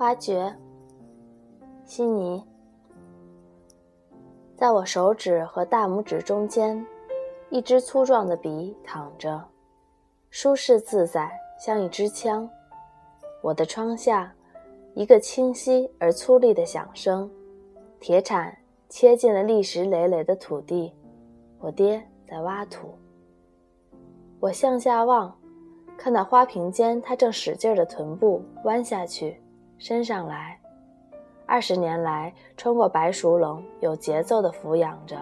发觉，悉尼，在我手指和大拇指中间，一支粗壮的笔躺着，舒适自在，像一支枪。我的窗下，一个清晰而粗粝的响声，铁铲切进了历史累累的土地。我爹在挖土。我向下望，看到花瓶间他正使劲的臀部弯下去。升上来，二十年来穿过白鼠笼，有节奏地抚养着。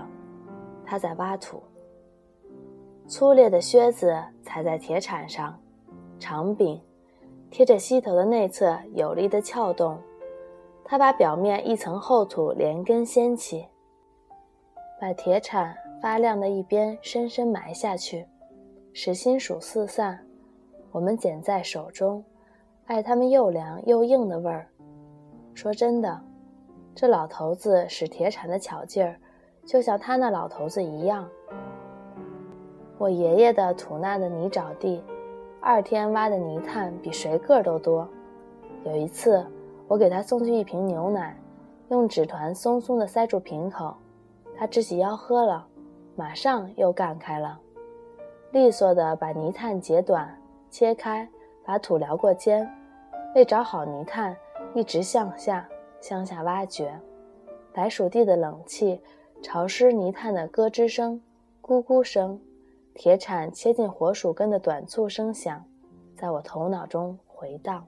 他在挖土。粗劣的靴子踩在铁铲上，长柄贴着膝头的内侧有力地撬动。他把表面一层厚土连根掀起，把铁铲发亮的一边深深埋下去，使金属四散。我们捡在手中。爱它们又凉又硬的味儿。说真的，这老头子使铁铲的巧劲儿，就像他那老头子一样。我爷爷的土纳的泥沼地，二天挖的泥炭比谁个都多。有一次，我给他送去一瓶牛奶，用纸团松松的塞住瓶口，他直起腰喝了，马上又干开了，利索的把泥炭截短，切开，把土撩过尖。为找好泥炭，一直向下向下挖掘。白薯地的冷气，潮湿泥炭的咯吱声、咕咕声，铁铲切进火薯根的短促声响，在我头脑中回荡。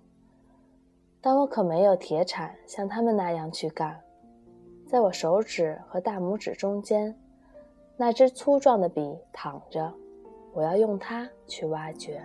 但我可没有铁铲像他们那样去干。在我手指和大拇指中间，那支粗壮的笔躺着，我要用它去挖掘。